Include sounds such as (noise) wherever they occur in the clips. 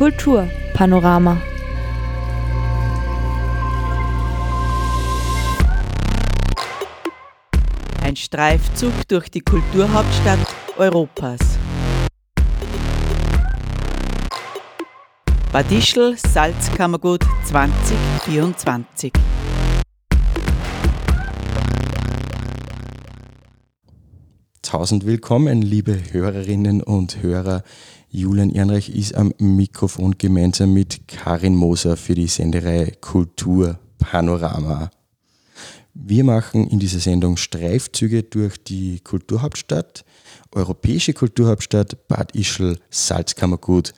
Kulturpanorama. Ein Streifzug durch die Kulturhauptstadt Europas. Bad Ischl Salzkammergut 2024. Tausend willkommen, liebe Hörerinnen und Hörer. Julian Ehrenreich ist am Mikrofon gemeinsam mit Karin Moser für die Sendereihe Kultur Panorama. Wir machen in dieser Sendung Streifzüge durch die Kulturhauptstadt, europäische Kulturhauptstadt Bad Ischl Salzkammergut.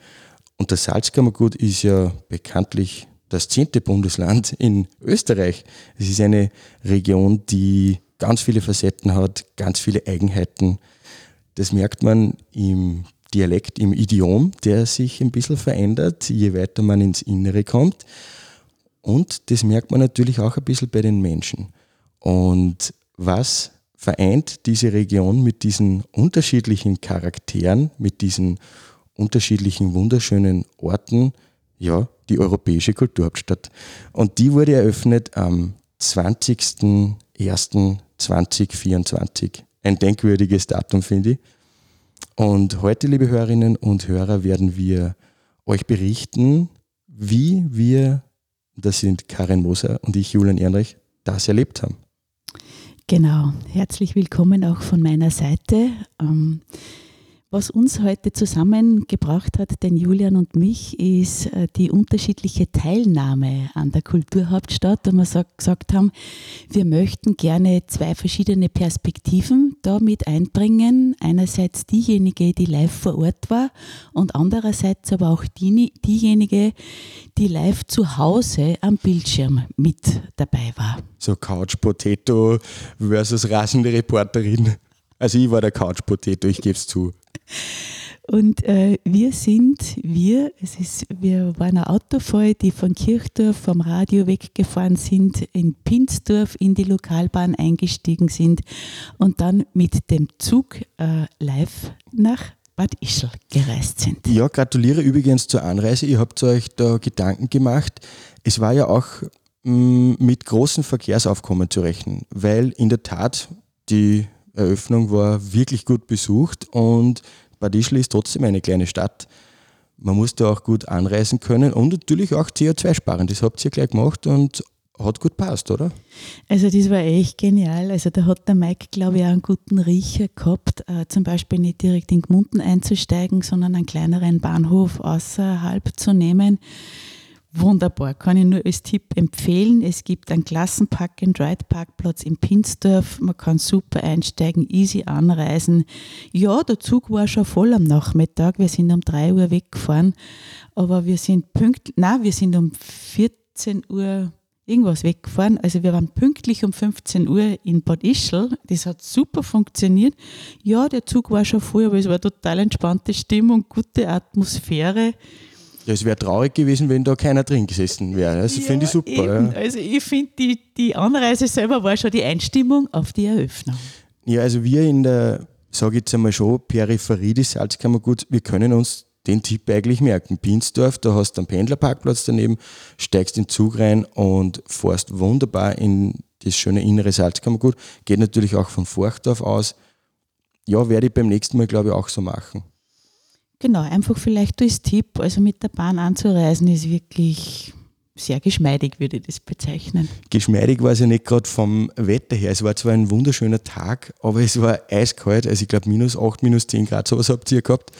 Und das Salzkammergut ist ja bekanntlich das zehnte Bundesland in Österreich. Es ist eine Region, die ganz viele Facetten hat, ganz viele Eigenheiten. Das merkt man im Dialekt, im Idiom, der sich ein bisschen verändert, je weiter man ins Innere kommt. Und das merkt man natürlich auch ein bisschen bei den Menschen. Und was vereint diese Region mit diesen unterschiedlichen Charakteren, mit diesen unterschiedlichen wunderschönen Orten? Ja, die europäische Kulturhauptstadt. Und die wurde eröffnet am 20.01.2024. Ein denkwürdiges Datum, finde ich. Und heute, liebe Hörerinnen und Hörer, werden wir euch berichten, wie wir, das sind Karin Moser und ich, Julian Ehrenreich, das erlebt haben. Genau, herzlich willkommen auch von meiner Seite. Ähm, was uns heute zusammengebracht hat, den Julian und mich, ist äh, die unterschiedliche Teilnahme an der Kulturhauptstadt. Und wir gesagt haben, wir möchten gerne zwei verschiedene Perspektiven da mit einbringen. Einerseits diejenige, die live vor Ort war und andererseits aber auch die, diejenige, die live zu Hause am Bildschirm mit dabei war. So Couch Potato versus rasende Reporterin. Also ich war der Couch Potato, ich gebe es zu. Und äh, wir sind, wir, es ist, wir waren ein Auto voll, die von Kirchdorf vom Radio weggefahren sind, in Pinsdorf in die Lokalbahn eingestiegen sind und dann mit dem Zug äh, live nach Bad Ischl gereist sind. Ja, gratuliere übrigens zur Anreise. Ihr habt euch da Gedanken gemacht. Es war ja auch mh, mm, mit großen Verkehrsaufkommen zu rechnen, weil in der Tat die Eröffnung war wirklich gut besucht und Bad Ischl ist trotzdem eine kleine Stadt. Man musste auch gut anreisen können und natürlich auch CO2 sparen. Das habt ihr gleich gemacht und hat gut passt, oder? Also das war echt genial. Also da hat der Mike, glaube ich, auch einen guten Riecher gehabt, äh, zum Beispiel nicht direkt in Gmunden einzusteigen, sondern einen kleineren Bahnhof außerhalb zu nehmen. Wunderbar, kann ich nur als Tipp empfehlen. Es gibt einen Klassenpark and Ride Parkplatz in Pinsdorf. Man kann super einsteigen, easy anreisen. Ja, der Zug war schon voll am Nachmittag. Wir sind um 3 Uhr weggefahren, aber wir sind pünktlich, nein, wir sind um 14 Uhr irgendwas weggefahren. Also wir waren pünktlich um 15 Uhr in Bad Ischl. Das hat super funktioniert. Ja, der Zug war schon voll, aber es war total entspannte Stimmung, gute Atmosphäre. Ja, es wäre traurig gewesen, wenn da keiner drin gesessen wäre. Also ja, finde ich super. Ja. Also ich finde, die, die Anreise selber war schon die Einstimmung auf die Eröffnung. Ja, also wir in der, sage ich jetzt einmal schon, Peripherie des Salzkammerguts, wir können uns den Tipp eigentlich merken. Pinsdorf, da hast du einen Pendlerparkplatz daneben, steigst in den Zug rein und fährst wunderbar in das schöne innere Salzkammergut. Geht natürlich auch von Forchdorf aus. Ja, werde ich beim nächsten Mal, glaube ich, auch so machen. Genau, einfach vielleicht als Tipp, also mit der Bahn anzureisen, ist wirklich sehr geschmeidig, würde ich das bezeichnen. Geschmeidig war es ja nicht gerade vom Wetter her. Es war zwar ein wunderschöner Tag, aber es war eiskalt. Also ich glaube minus 8, minus 10 Grad, sowas habt ihr gehabt.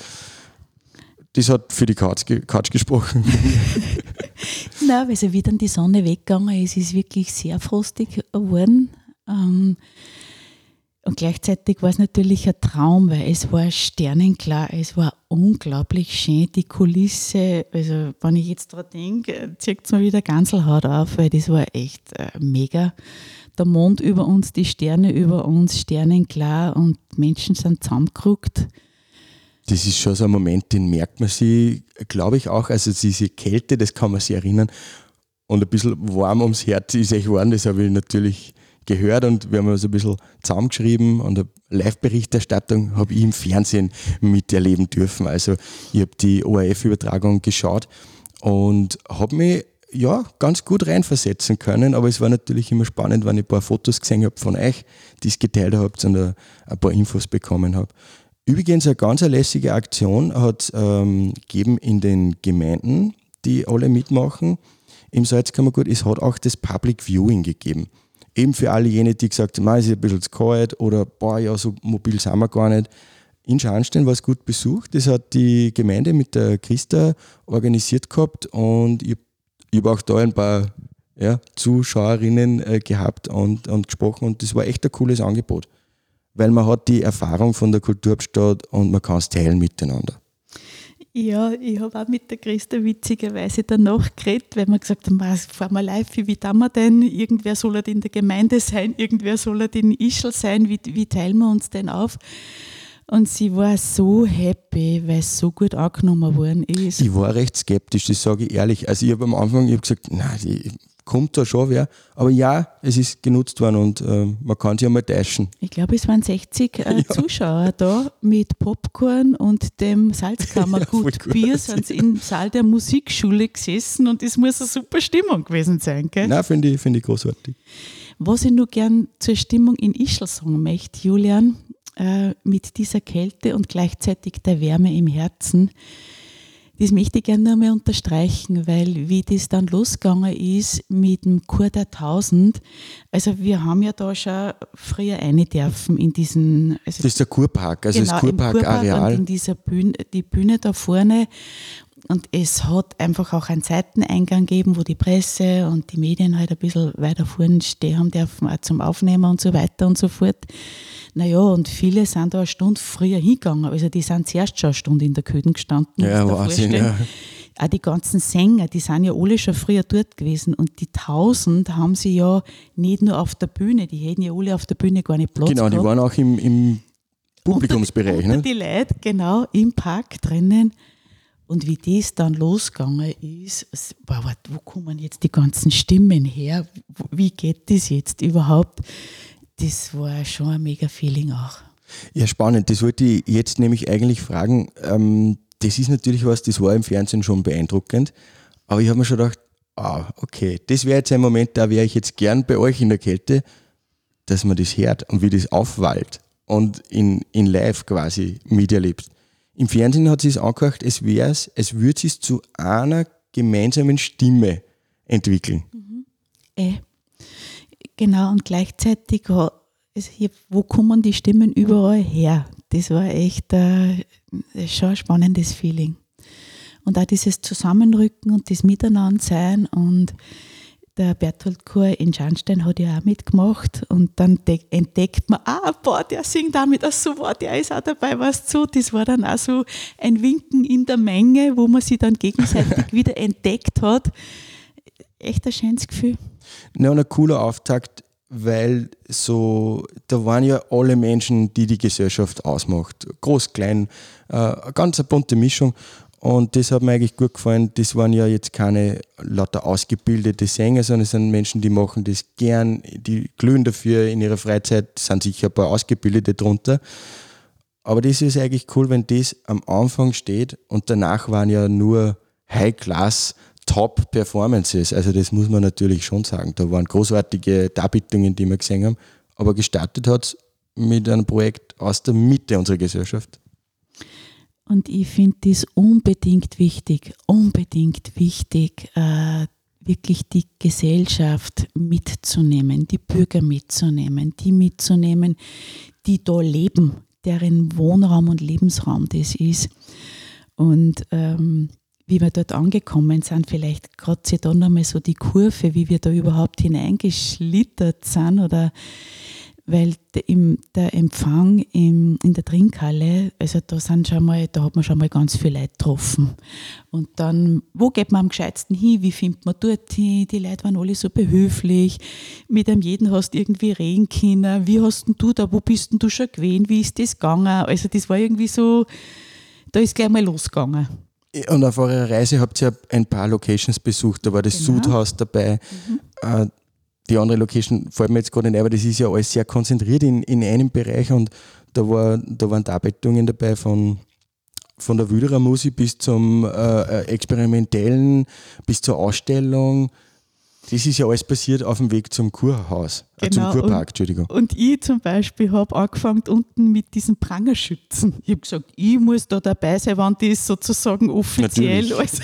Das hat für die Couch, Couch gesprochen. (laughs) Nein, also wie dann die Sonne weggegangen ist, ist wirklich sehr frostig geworden. Ähm, und gleichzeitig war es natürlich ein Traum, weil es war sternenklar, es war unglaublich schön, die Kulisse, also wenn ich jetzt daran denke, zieht es mir wieder Ganselhaut auf, weil das war echt äh, mega. Der Mond über uns, die Sterne über uns, sternenklar und Menschen sind zusammengerückt. Das ist schon so ein Moment, den merkt man sich, glaube ich auch, also diese Kälte, das kann man sich erinnern und ein bisschen warm ums Herz ist echt geworden, das habe ich natürlich gehört und wir haben uns ein bisschen zusammengeschrieben und eine Live-Berichterstattung habe ich im Fernsehen miterleben dürfen. Also ich habe die ORF-Übertragung geschaut und habe mich ja, ganz gut reinversetzen können, aber es war natürlich immer spannend, wenn ich ein paar Fotos gesehen habe von euch, die es geteilt habt und ein, paar Infos bekommen habe. Übrigens eine ganz lässige Aktion hat ähm, gegeben in den Gemeinden, die alle mitmachen im Salzkammergut. Es hat auch das Public Viewing gegeben. Eben für alle jene, die gesagt haben, es ist ein bisschen zu kalt oder boah, ja, so mobil sind wir gar nicht. In Scharnstein war es gut besucht. Das hat die Gemeinde mit der Christa organisiert gehabt und ich ich habe auch da ein paar ja, Zuschauerinnen äh, gehabt und, und gesprochen und das war echt ein cooles Angebot, weil man hat die Erfahrung von der Kulturhauptstadt und man kann es teilen miteinander. Ja, ich habe auch mit der Christa witzigerweise danach geredet, weil wir gesagt haben, fahren wir live, wie tun wir denn? Irgendwer soll halt in der Gemeinde sein, (laughs) irgendwer soll halt in Ischl sein, wie, wie teilen wir uns denn auf? Und sie war so happy, weil es so gut angenommen worden ist. Ich war recht skeptisch, das sage ich ehrlich. Also ich habe am Anfang ich hab gesagt, nein, kommt da schon wer. Aber ja, es ist genutzt worden und äh, man kann sich einmal täuschen. Ich glaube, es waren 60 äh, (laughs) ja. Zuschauer da mit Popcorn und dem Salzkammergut (laughs) ja, Bier sind sie im Saal der Musikschule gesessen und es muss eine super Stimmung gewesen sein. Gell? Nein, finde ich, find ich großartig. Was ich nur gern zur Stimmung in Ischl sagen möchte, Julian, äh, mit dieser Kälte und gleichzeitig der Wärme im Herzen. Das möchte ich gerne nochmal unterstreichen, weil wie das dann losgegangen ist mit dem der Tausend, also wir haben ja da schon früher eine dürfen in diesen... Also das ist der Kurpark, also genau, das Kurpark-Areal. in dieser Bühne, die Bühne da vorne und es hat einfach auch einen Seiteneingang gegeben, wo die Presse und die Medien halt ein bisschen weiter vorne stehen haben dürfen, auch zum Aufnehmen und so weiter und so fort. Naja, und viele sind da eine Stunde früher hingegangen. Also die sind zuerst schon eine Stunde in der Köden gestanden. Ja, Wahnsinn, ja. Auch die ganzen Sänger, die sind ja alle schon früher dort gewesen. Und die Tausend haben sie ja nicht nur auf der Bühne, die hätten ja alle auf der Bühne gar nicht Platz Genau, gehabt. die waren auch im, im Publikumsbereich. Unter, ne? unter die Leute, genau, im Park drinnen. Und wie das dann losgegangen ist, wow, wo kommen jetzt die ganzen Stimmen her? Wie geht das jetzt überhaupt? das war schon ein mega Feeling auch. Ja, spannend. Das wollte ich jetzt nämlich eigentlich fragen. Ähm, das ist natürlich was, das war im Fernsehen schon beeindruckend. Aber ich habe mir schon gedacht, ah, okay, das wäre jetzt ein Moment, da wäre ich jetzt gern bei euch in der Kälte, dass man das hört und wie das aufwallt und in, in live quasi miterlebt. Im Fernsehen hat es angehört, es wäre es, es würde sich zu einer gemeinsamen Stimme entwickeln. Mhm. Äh, Genau, und gleichzeitig, wo kommen die Stimmen überall her? Das war echt äh, schon ein spannendes Feeling. Und auch dieses Zusammenrücken und das Miteinandersein und der Berthold Chor in Scharnstein hat ja auch mitgemacht und dann entdeckt man, ah, boah, der singt damit, ach so, boah, der ist auch dabei, was zu. Das war dann auch so ein Winken in der Menge, wo man sich dann gegenseitig (laughs) wieder entdeckt hat. Echt ein schönes Gefühl. Ja, und ein cooler Auftakt, weil so, da waren ja alle Menschen, die die Gesellschaft ausmacht. Groß, klein, äh, eine ganz eine bunte Mischung. Und das hat mir eigentlich gut gefallen. Das waren ja jetzt keine lauter ausgebildete Sänger, sondern es sind Menschen, die machen das gern, die glühen dafür in ihrer Freizeit, sind sicher ein paar Ausgebildete drunter. Aber das ist eigentlich cool, wenn das am Anfang steht und danach waren ja nur High-Class Top-Performances. Also das muss man natürlich schon sagen. Da waren großartige Darbietungen, die wir gesehen haben. Aber gestartet hat es mit einem Projekt aus der Mitte unserer Gesellschaft. Und ich finde das unbedingt wichtig, unbedingt wichtig, äh, wirklich die Gesellschaft mitzunehmen, die Bürger mitzunehmen, die mitzunehmen, die da leben, deren Wohnraum und Lebensraum das ist. Und ähm, wie wir dort angekommen sind, vielleicht gerade sie da nochmal so die Kurve, wie wir da überhaupt hineingeschlittert sind oder weil der Empfang in der Trinkhalle, also da sind schon mal, da hat man schon mal ganz viel Leute getroffen. Und dann, wo geht man am gescheitsten hin? Wie findet man dort hin? Die Leute waren alle so behöflich. Mit einem jeden hast du irgendwie reden können. Wie hast denn du da, wo bist denn du schon gewesen? Wie ist das gegangen? Also das war irgendwie so, da ist gleich mal losgegangen. Und auf eurer Reise habt ihr ein paar Locations besucht. Da war das genau. Sudhaus dabei. Mhm. Äh, die andere Location fällt mir jetzt gerade nicht ein, aber das ist ja alles sehr konzentriert in, in einem Bereich und da, war, da waren Darbietungen dabei von, von der Wüderer Musik bis zum äh, äh, experimentellen, bis zur Ausstellung. Das ist ja alles passiert auf dem Weg zum Kurhaus, genau. äh, zum genau, Kurpark, und, Entschuldigung. Und ich zum Beispiel habe angefangen unten mit diesen Prangerschützen. Ich habe gesagt, ich muss da dabei sein, wann das sozusagen offiziell alles.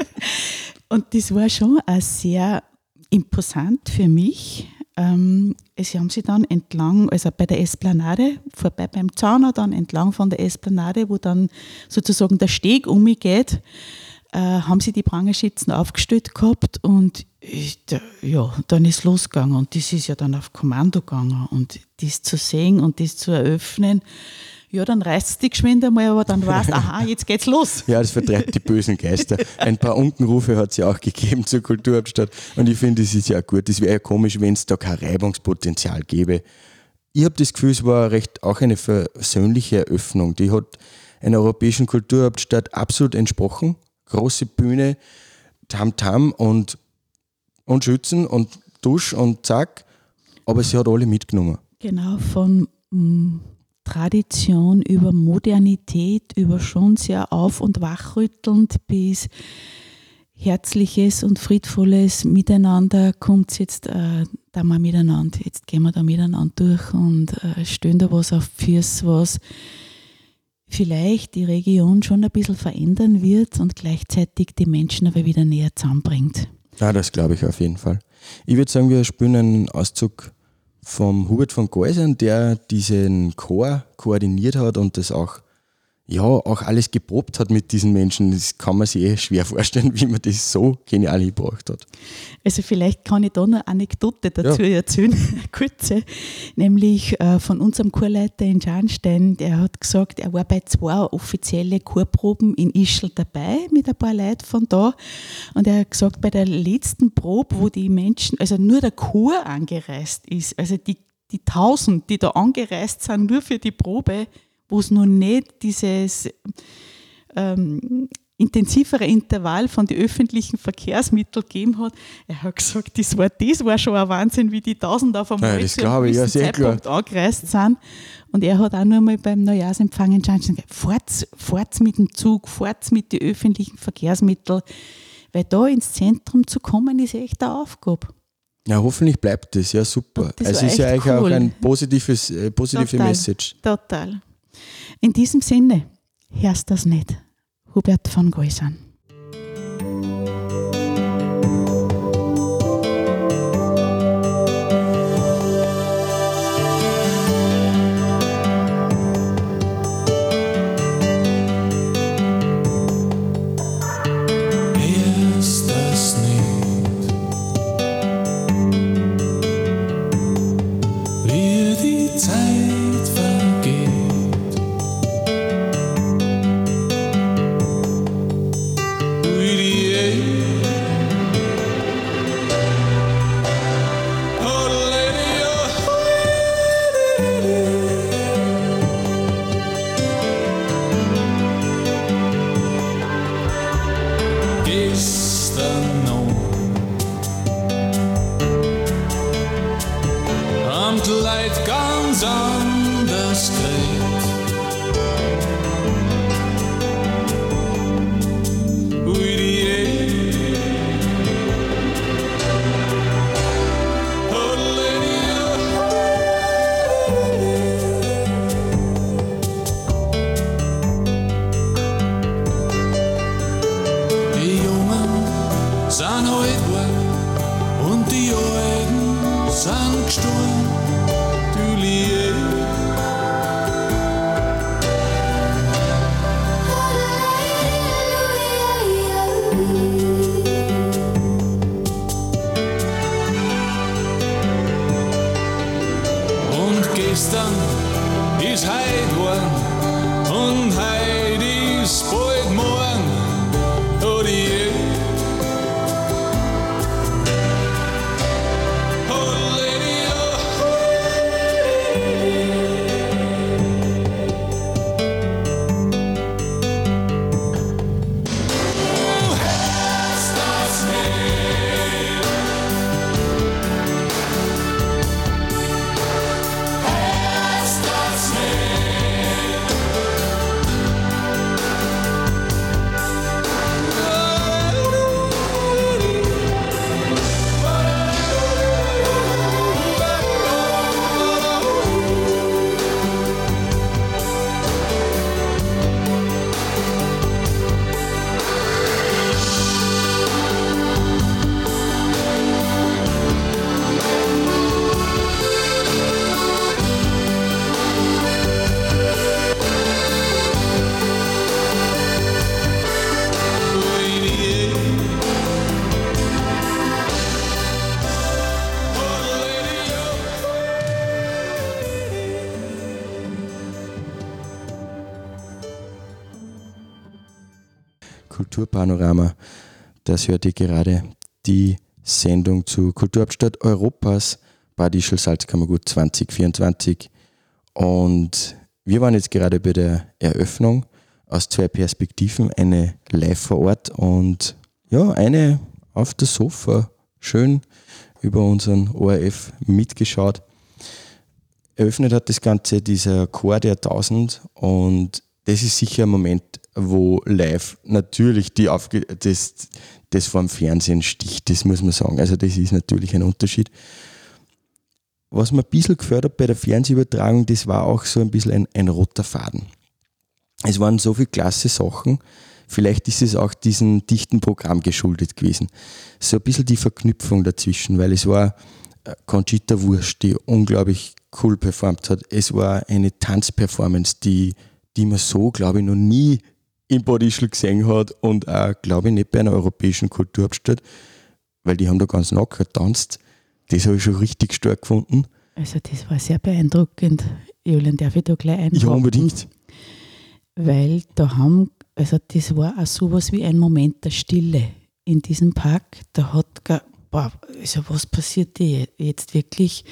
(laughs) und das war schon ein sehr imposant für mich. Ähm, sie haben sie dann entlang, also bei der Esplanade, vorbei beim Zauner, dann entlang von der Esplanade, wo dann sozusagen der Steg umgeht, äh, haben sie die Prangerschützen aufgestellt gehabt und ich, ja, dann ist losgegangen und das ist ja dann auf Kommando gegangen und das zu sehen und das zu eröffnen, ja, dann reißt es dich geschwind einmal, aber dann weißt (laughs) aha, jetzt geht's los. ja, das vertreibt die bösen Geister. Ein paar Unkenrufe hat es ja auch gegeben zur Kulturhauptstadt und ich finde, das ist ja gut. Das wäre ja komisch, wenn es da kein Reibungspotenzial gäbe. Ich habe das Gefühl, es war recht auch eine versöhnliche Eröffnung. Die hat einer europäischen Kulturhauptstadt absolut entsprochen. Große Bühne, Tamtam -Tam und, und Schützen und Dusch und Zack. Aber sie hat alle mitgenommen. Genau, von mm, Tradition, über Modernität, über schon sehr auf- und wachrüttelnd bis herzliches und friedvolles Miteinander kommt jetzt äh, da mal miteinander. Jetzt gehen wir da miteinander durch und äh, stellen da was auf Füße, was vielleicht die Region schon ein bisschen verändern wird und gleichzeitig die Menschen aber wieder näher zusammenbringt. Ja, das glaube ich auf jeden Fall. Ich würde sagen, wir spielen einen Auszug vom Hubert von Geusern, der diesen Chor koordiniert hat und das auch ja, auch alles geprobt hat mit diesen Menschen. Das kann man sich eh schwer (laughs) vorstellen, wie man das so genial gebracht hat. Also vielleicht kann ich da noch eine Anekdote dazu ja. erzählen, (laughs) kurze, nämlich äh, von unserem Chorleiter in Scharnstein, der hat gesagt, er war bei zwei offiziellen Chorproben in Ischl dabei mit ein paar Leuten von da und er hat gesagt, bei der letzten Probe, wo die Menschen, also nur der Chor angereist ist, also die die tausend, die da angereist sind, nur für die Probe, wo es noch nicht dieses ähm, intensivere Intervall von den öffentlichen Verkehrsmitteln gegeben hat. Er hat gesagt, das war, das war schon ein Wahnsinn, wie die Tausend auf einmal ja, zu einem ja, Zeitpunkt klar. angereist sind. Und er hat auch nur mal beim Neujahrsempfang entschieden, fahrt, fahrt mit dem Zug, fahrt mit den öffentlichen Verkehrsmitteln, weil da ins Zentrum zu kommen, ist echt eine Aufgabe. Ja, hoffentlich bleibt das, ja super. Das also es ist ja eigentlich cool. auch ein positives, äh, positive total, Message. Total. In diesem Sinne, hörst das nicht. Hubert von Geusern. Kulturpanorama. Das hört ihr gerade die Sendung zu Kulturhauptstadt Europas, Badischl Salzkammergut 2024. Und wir waren jetzt gerade bei der Eröffnung aus zwei Perspektiven, eine live vor Ort und ja, eine auf der Sofa, schön über unseren ORF mitgeschaut. Eröffnet hat das Ganze dieser Chor der 1000 und das ist sicher ein Moment, wo live natürlich die Aufge das, das vom Fernsehen sticht, das muss man sagen. Also das ist natürlich ein Unterschied. Was mir ein bisschen hat bei der Fernsehübertragung, das war auch so ein bisschen ein, ein roter Faden. Es waren so viele klasse Sachen, vielleicht ist es auch diesem dichten Programm geschuldet gewesen. So ein bisschen die Verknüpfung dazwischen, weil es war äh, Conchita Wurst, die unglaublich cool performt hat. Es war eine Tanzperformance, die, die man so, glaube ich, noch nie in Bodischl gesehen hat und auch, glaube ich, nicht bei einer europäischen Kulturhauptstadt, weil die haben da ganz nackt getanzt. Das habe ich schon richtig stark gefunden. Also das war sehr beeindruckend. Julian, darf ich da gleich einhaken? Ja, unbedingt. Weil da haben, also das war auch sowas wie ein Moment der Stille in diesem Park. Da hat, gar, boah, also was passiert jetzt wirklich,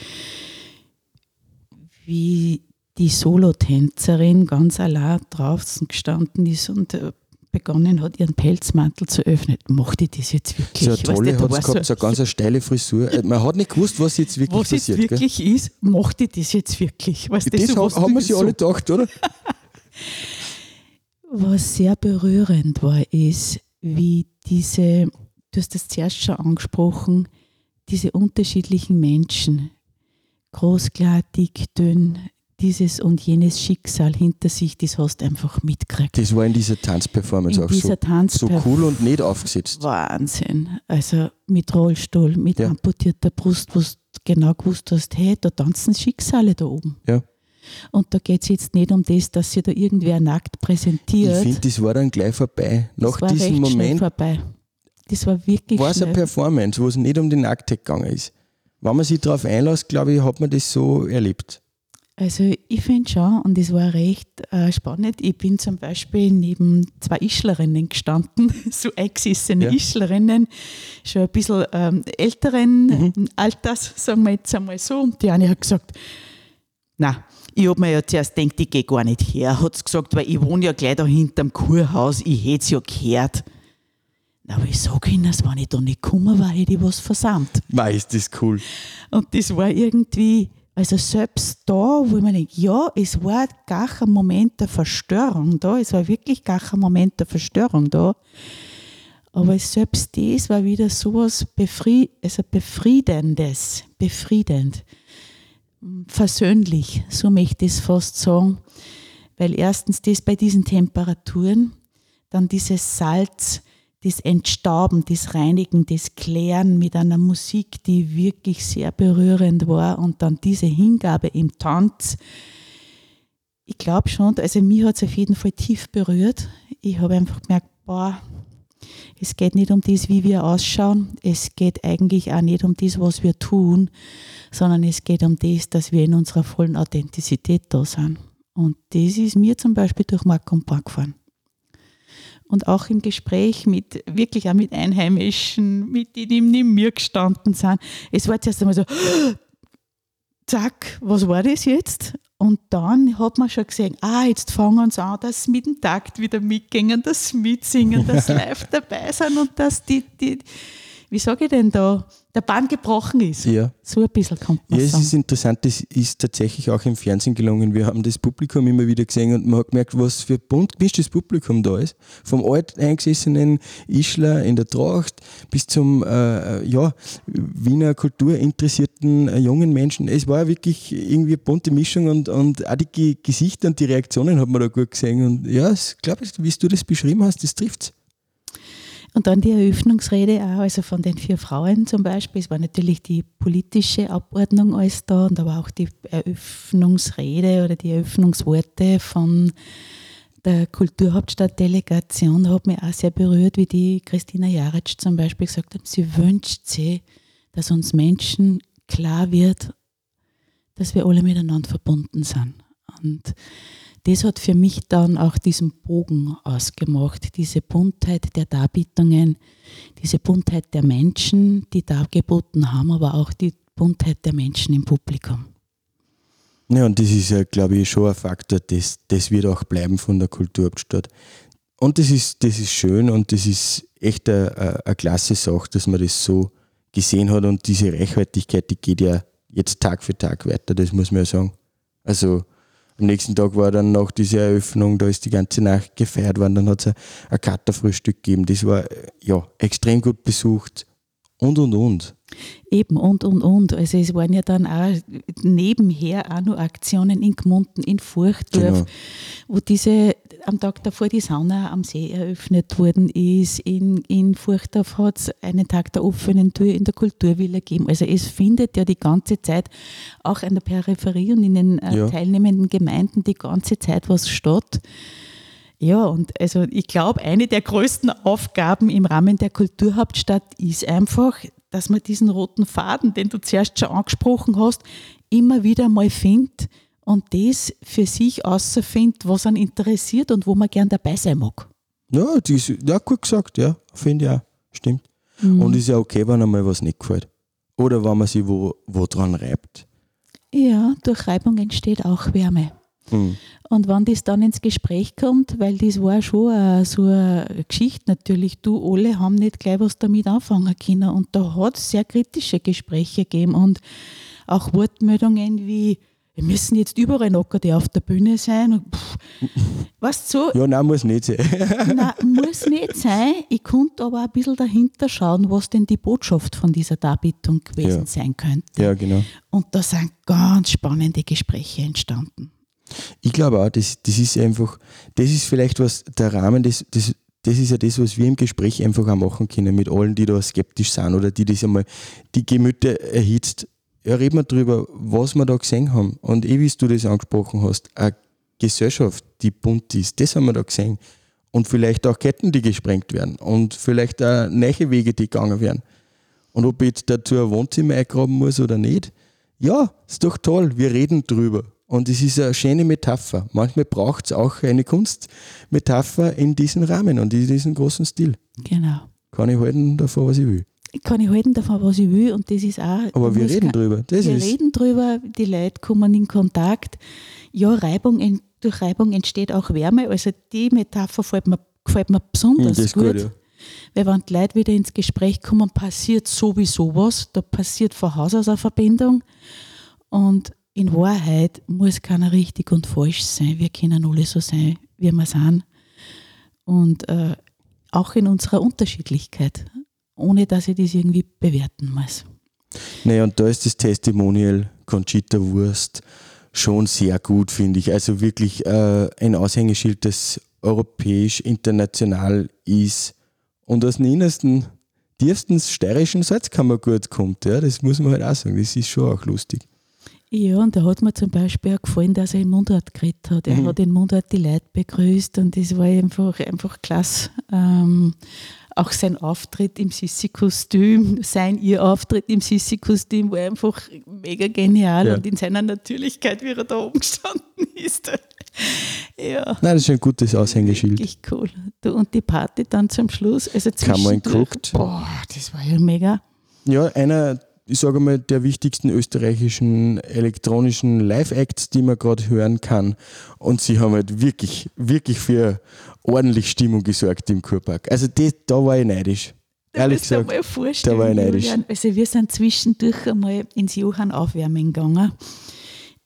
wie die Solotänzerin ganz allein draußen gestanden ist und äh, begonnen hat, ihren Pelzmantel zu öffnen. Macht die das jetzt wirklich? So eine tolle hat es gehabt, so eine ganz (laughs) steile Frisur. Äh, man hat nicht gewusst, was jetzt wirklich was passiert. Was jetzt wirklich gell? ist, macht die das jetzt wirklich? Weißt das, das haben, haben wir sich so alle gedacht, oder? (laughs) was sehr berührend war, ist, wie diese, du hast das zuerst schon angesprochen, diese unterschiedlichen Menschen, großkleidig, dünn, dieses und jenes Schicksal hinter sich, das hast du einfach mitgekriegt. Das war in dieser Tanzperformance in auch dieser so, Tanzperf so cool und nicht aufgesetzt. Wahnsinn. Also mit Rollstuhl, mit Ja. amputierter Brust, wo du genau gewusst hast, hey, da tanzen Schicksale da oben. Ja. Und da geht es jetzt nicht um das, dass sich da irgendwer nackt Ich präsentiert. finde, das war dann gleich vorbei. das Nach war diesem Moment vorbei. Das war wirklich war es eine. Performance, wo es nicht um die Nacktheit gegangen ist. Wenn man sich darauf einlässt, glaube ich, hat man das so erlebt. Also ich finde schon, und es war recht äh, spannend, ich bin zum Beispiel neben zwei Ischlerinnen gestanden, (laughs) so eingesessene Ja. Ischlerinnen, schon ein bisschen ähm, älteren Alters, sagen wir jetzt einmal so. Und die eine hat gesagt, na, ich habe mir ja zuerst gedacht, ich gehe gar nicht her, hat sie gesagt, weil ich wohne ja gleich da hinterm Kurhaus, ich hätte es ja gehört. Na, aber ich sage ihnen, wenn ich da nicht gekommen war, hätte ich was versammelt. Mei, ist das cool. Und das war irgendwie, also selbst da, wo ich mir denke, ja, es war gar kein Moment der Verstörung da, es war wirklich gar kein Moment der Verstörung da. Aber selbst das war wieder sowas Befried also Befriedendes, befriedend, versöhnlich, so möchte ich es fast sagen. Weil erstens das bei diesen Temperaturen, dann dieses Salz, das Entstauben, das Reinigen, das Klären mit einer Musik, die wirklich sehr berührend war und dann diese Hingabe im Tanz. Ich glaube schon, also mich hat es auf jeden Fall tief berührt. Ich habe einfach gemerkt, boah, es geht nicht um das, wie wir ausschauen. Es geht eigentlich auch nicht um das, was wir tun, sondern es geht um das, dass wir in unserer vollen Authentizität da sind. Und das ist mir zum Beispiel durch Mark und Park gefahren. Und auch im Gespräch mit, wirklich auch mit Einheimischen, mit denen die neben mir gestanden sind. Es war zuerst einmal so, (gasps) zack, was war das jetzt? Und dann hat man schon gesehen, ah, jetzt fangen sie an, dass sie mit dem Takt wieder mitgehen, dass sie mitsingen, dass sie (laughs) live dabei sind und dass die, die wie sage ich denn da, der Bann gebrochen ist. Ja. So ein bisschen kommt man Ja, es sagen. ist interessant, das ist tatsächlich auch im Fernsehen gelungen. Wir haben das Publikum immer wieder gesehen und man hat gemerkt, was für bunt gemischtes Publikum da ist. Vom alteingesessenen Ischler in der Tracht bis zum äh, ja, Wiener kulturinteressierten äh, jungen Menschen. Es war wirklich irgendwie eine bunte Mischung und, und auch die Ge- Gesichter und die Reaktionen hat man da gut gesehen. Und ja, ich glaube, wie du das beschrieben hast, das trifft's. Und dann die Eröffnungsrede auch, also von den vier Frauen zum Beispiel. Es war natürlich die politische Abordnung alles da und aber auch die Eröffnungsrede oder die Eröffnungsworte von der Kulturhauptstadtdelegation hat mich auch sehr berührt, wie die Christina Jaritsch zum Beispiel gesagt hat, sie wünscht sich, dass uns Menschen klar wird, dass wir alle miteinander verbunden sind. Und das hat für mich dann auch diesen Bogen ausgemacht, diese Buntheit der Darbietungen, diese Buntheit der Menschen, die dargeboten haben, aber auch die Buntheit der Menschen im Publikum. Ja, und das ist ja, glaube ich, schon ein Faktor, das, das wird auch bleiben von der Kulturhauptstadt. Und das ist, das ist schön und das ist echt eine, eine klasse Sache, dass man das so gesehen hat und diese Reichhaltigkeit, die geht ja jetzt Tag für Tag weiter, das muss man ja sagen. Also am nächsten Tag war dann noch diese Eröffnung, da ist die ganze Nacht gefeiert worden, dann hat es ein Katerfrühstück gegeben, das war ja extrem gut besucht und und und. Eben und und und. Also es waren ja dann auch nebenher auch noch Aktionen in Gmunden, in Furchtdorf, genau. wo diese am Tag davor die Sauna am See eröffnet worden ist. In, in Furchtdorf hat es einen Tag der offenen Tür in der Kulturvilla gegeben. Also es findet ja die ganze Zeit auch an der Peripherie und in den äh, ja. teilnehmenden Gemeinden die ganze Zeit was statt. Ja, und also ich glaube, eine der größten Aufgaben im Rahmen der Kulturhauptstadt ist einfach, dass man diesen roten Faden, den du zuerst schon angesprochen hast, immer wieder mal findet und das für sich außerfindet, was einen interessiert und wo man gern dabei sein mag. Ja, das ist, ja gut gesagt, ja, finde ich auch. Stimmt. Mhm. Und ist ja okay, wenn einmal was nicht gefällt. Oder wenn man sich wo, wo dran reibt. Ja, durch Reibung entsteht auch Wärme. Mhm. Und wenn das dann ins Gespräch kommt, weil das war schon eine, so eine Geschichte natürlich, du alle haben nicht gleich was damit anfangen können. Und da hat es sehr kritische Gespräche gegeben und auch Wortmeldungen wie, wir müssen jetzt überall Nocker, die auf der Bühne sein. Und pff, weißt du, so, ja, nein, muss nicht sein. (laughs) nein, muss nicht sein. Ich konnte aber ein bisschen dahinter schauen, was denn die Botschaft von dieser Darbietung gewesen ja. sein könnte. Ja, genau. Und da sind ganz spannende Gespräche entstanden. Ich glaube auch, das, das ist einfach, das ist vielleicht was, der Rahmen, das, das, das ist ja das, was wir im Gespräch einfach auch machen können mit allen, die da skeptisch sind oder die das einmal die Gemüter erhitzt. Ja, reden wir darüber, was wir da gesehen haben. Und eh, wie du das angesprochen hast, eine Gesellschaft, die bunt ist, das haben wir da gesehen. Und vielleicht auch Ketten, die gesprengt werden. Und vielleicht auch neue Wege, die gegangen werden. Und ob ich jetzt dazu ein Wohnzimmer eingraben muss oder nicht, ja, ist doch toll, wir reden drüber. Und es ist eine schöne Metapher. Manchmal braucht es auch eine Kunstmetapher in diesem Rahmen und in diesem großen Stil. Genau. Kann ich halten davon, was ich will. Kann ich halten davon, was ich will und das ist auch. Aber wir reden drüber. Das wir ist reden drüber, die Leute kommen in Kontakt. Ja, Reibung, durch Reibung entsteht auch Wärme. Also die Metapher gefällt mir, gefällt mir besonders hm, gut. gut ja. Weil wenn die Leute wieder ins Gespräch kommen, passiert sowieso was. Da passiert von Haus aus eine Verbindung. Und in Wahrheit muss keiner richtig und falsch sein. Wir können alle so sein, wie wir sind. Und äh, auch in unserer Unterschiedlichkeit, ohne dass ich das irgendwie bewerten muss. Naja, und da ist das Testimonial Conchita Wurst schon sehr gut, finde ich. Also wirklich äh, ein Aushängeschild, das europäisch, international ist und aus dem innersten, tiefsten steirischen Salzkammergut kommt. Ja, das muss man halt auch sagen. Das ist schon auch lustig. Ja, und da hat mir zum Beispiel auch gefallen, dass er in Mundart geredet hat. Er mhm. hat in Mundart die Leute begrüßt und das war einfach, einfach klasse. Ähm, auch sein Auftritt im Sissi-Kostüm, sein ihr Auftritt im Sissi-Kostüm war einfach mega genial ja. und in seiner Natürlichkeit, wie er da oben gestanden (laughs) ist. ja. Nein, das ist ein gutes Aushängeschild. Wirklich cool. und die Party dann zum Schluss. Also Kammer geguckt. Boah, das war ja mega. Ja, einer ich sage mal, der wichtigsten österreichischen elektronischen Live-Acts, die man gerade hören kann. Und sie haben halt wirklich, wirklich für ordentlich Stimmung gesorgt im Kurpark. Also das, da war ich neidisch. Da Ehrlich gesagt, da war ich neidisch. Julian. Also wir sind zwischendurch einmal ins Johann aufwärmen gegangen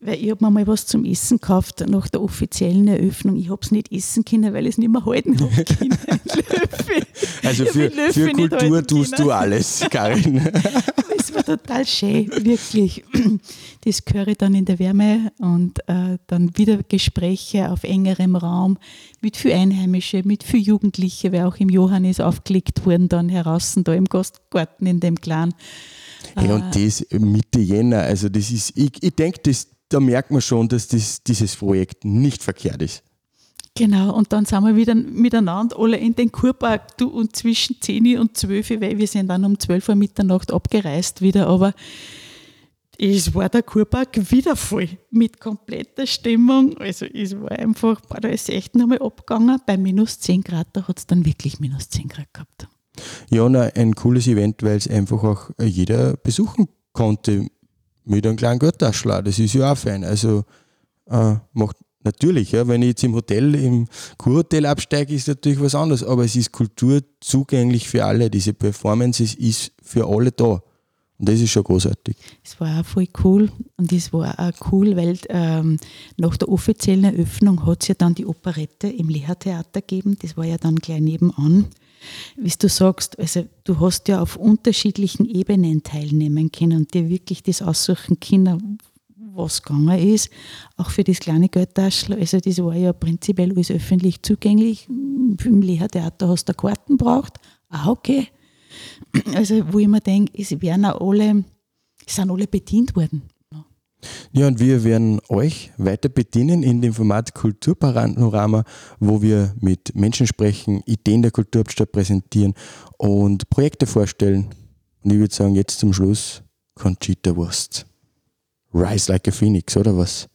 weil ich habe mir mal was zum Essen gekauft nach der offiziellen Eröffnung. Ich habe es nicht essen können, weil ich es nicht mehr halten habe (laughs) können. also für, für Kultur tust können. du alles, Karin. (laughs) Es war total schön, wirklich. (clears throat) Das höre ich dann in der Wärme und äh, dann wieder Gespräche auf engerem Raum mit viel Einheimische, mit viel Jugendliche, weil auch im Johannes aufgelegt wurden, dann heraus da im Gastgarten in dem Clan. Hey, und äh, das Mitte Jänner, also das ist, ich, ich denke, das da merkt man schon, dass das, dieses Projekt nicht verkehrt ist. Genau, und dann sind wir wieder miteinander alle in den Kurpark, du und zwischen 10 und 12, weil wir sind dann um 12 Uhr Mitternacht abgereist wieder, aber es war der Kurpark wieder voll mit kompletter Stimmung. Also es war einfach, boah, da ist echt nochmal abgegangen. Bei minus 10 Grad, da hat es dann wirklich minus 10 Grad gehabt. Ja, na, ein cooles Event, weil es einfach auch jeder besuchen konnte mit einem kleinen Geldtaschler. Das ist ja auch fein. Also äh, macht natürlich, ja, wenn ich jetzt im Hotel, im Kurhotel absteige, ist natürlich was anderes, aber es ist Kultur zugänglich für alle. Diese Performance ist für alle da. Und das ist schon großartig. Es war auch voll cool und es war auch cool, weil ähm, nach der offiziellen Eröffnung hat es ja dann die Operette im Lehrtheater gegeben. Das war ja dann gleich nebenan. Wie du sagst, also du hast ja auf unterschiedlichen Ebenen teilnehmen können und dir wirklich das aussuchen können, was gegangen ist. Auch für das kleine Geldtaschel. Also das war ja prinzipiell alles öffentlich zugänglich. Im Lehrtheater hast du Karten braucht. Ah, okay. Also, wo ich mir denke, es werden auch alle, es sind alle bedient worden. Ja, und wir werden euch weiter bedienen in dem Format Kulturpanorama, wo wir mit Menschen sprechen, Ideen der Kulturhauptstadt präsentieren und Projekte vorstellen. Und ich würde sagen, jetzt zum Schluss Conchita Wurst. Rise Like a Phoenix, oder was?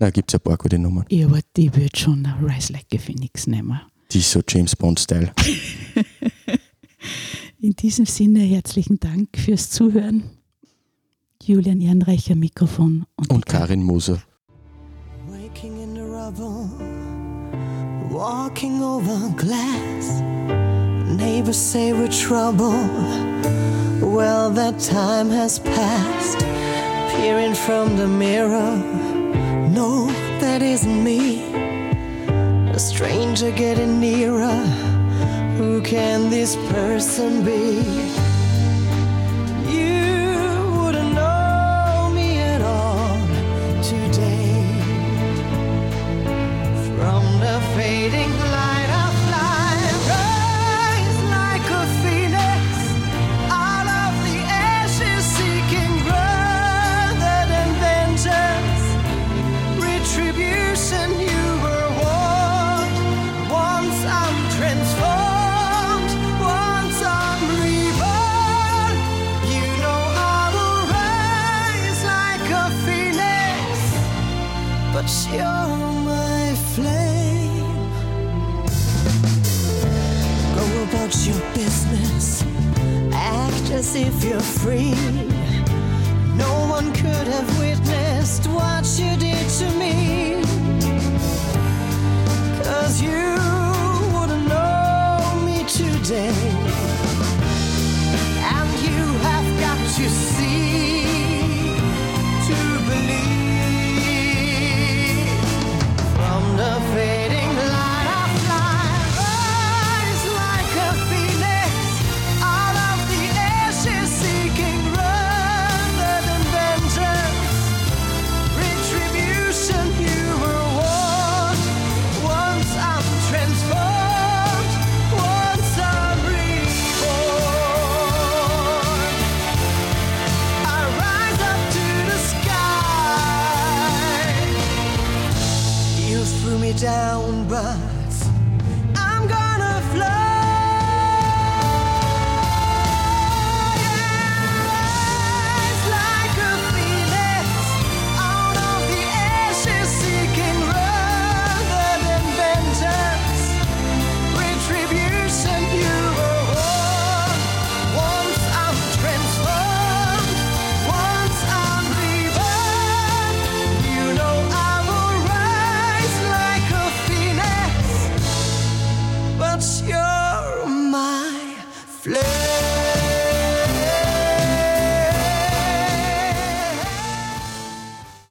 Da gibt es ein paar gute Nummern. Ja, aber die würde schon Rise Like a Phoenix nehmen. Die ist so James Bond-Style. (laughs) In diesem Sinne herzlichen Dank fürs Zuhören. Julian Ehrenreicher Mikrofon und, und Karin Moser. Waking in the rubble, walking over glass. Neighbors say we're trouble. Well, that time has passed. Peering from the mirror, no, that isn't me. A stranger getting nearer. Who can this person be?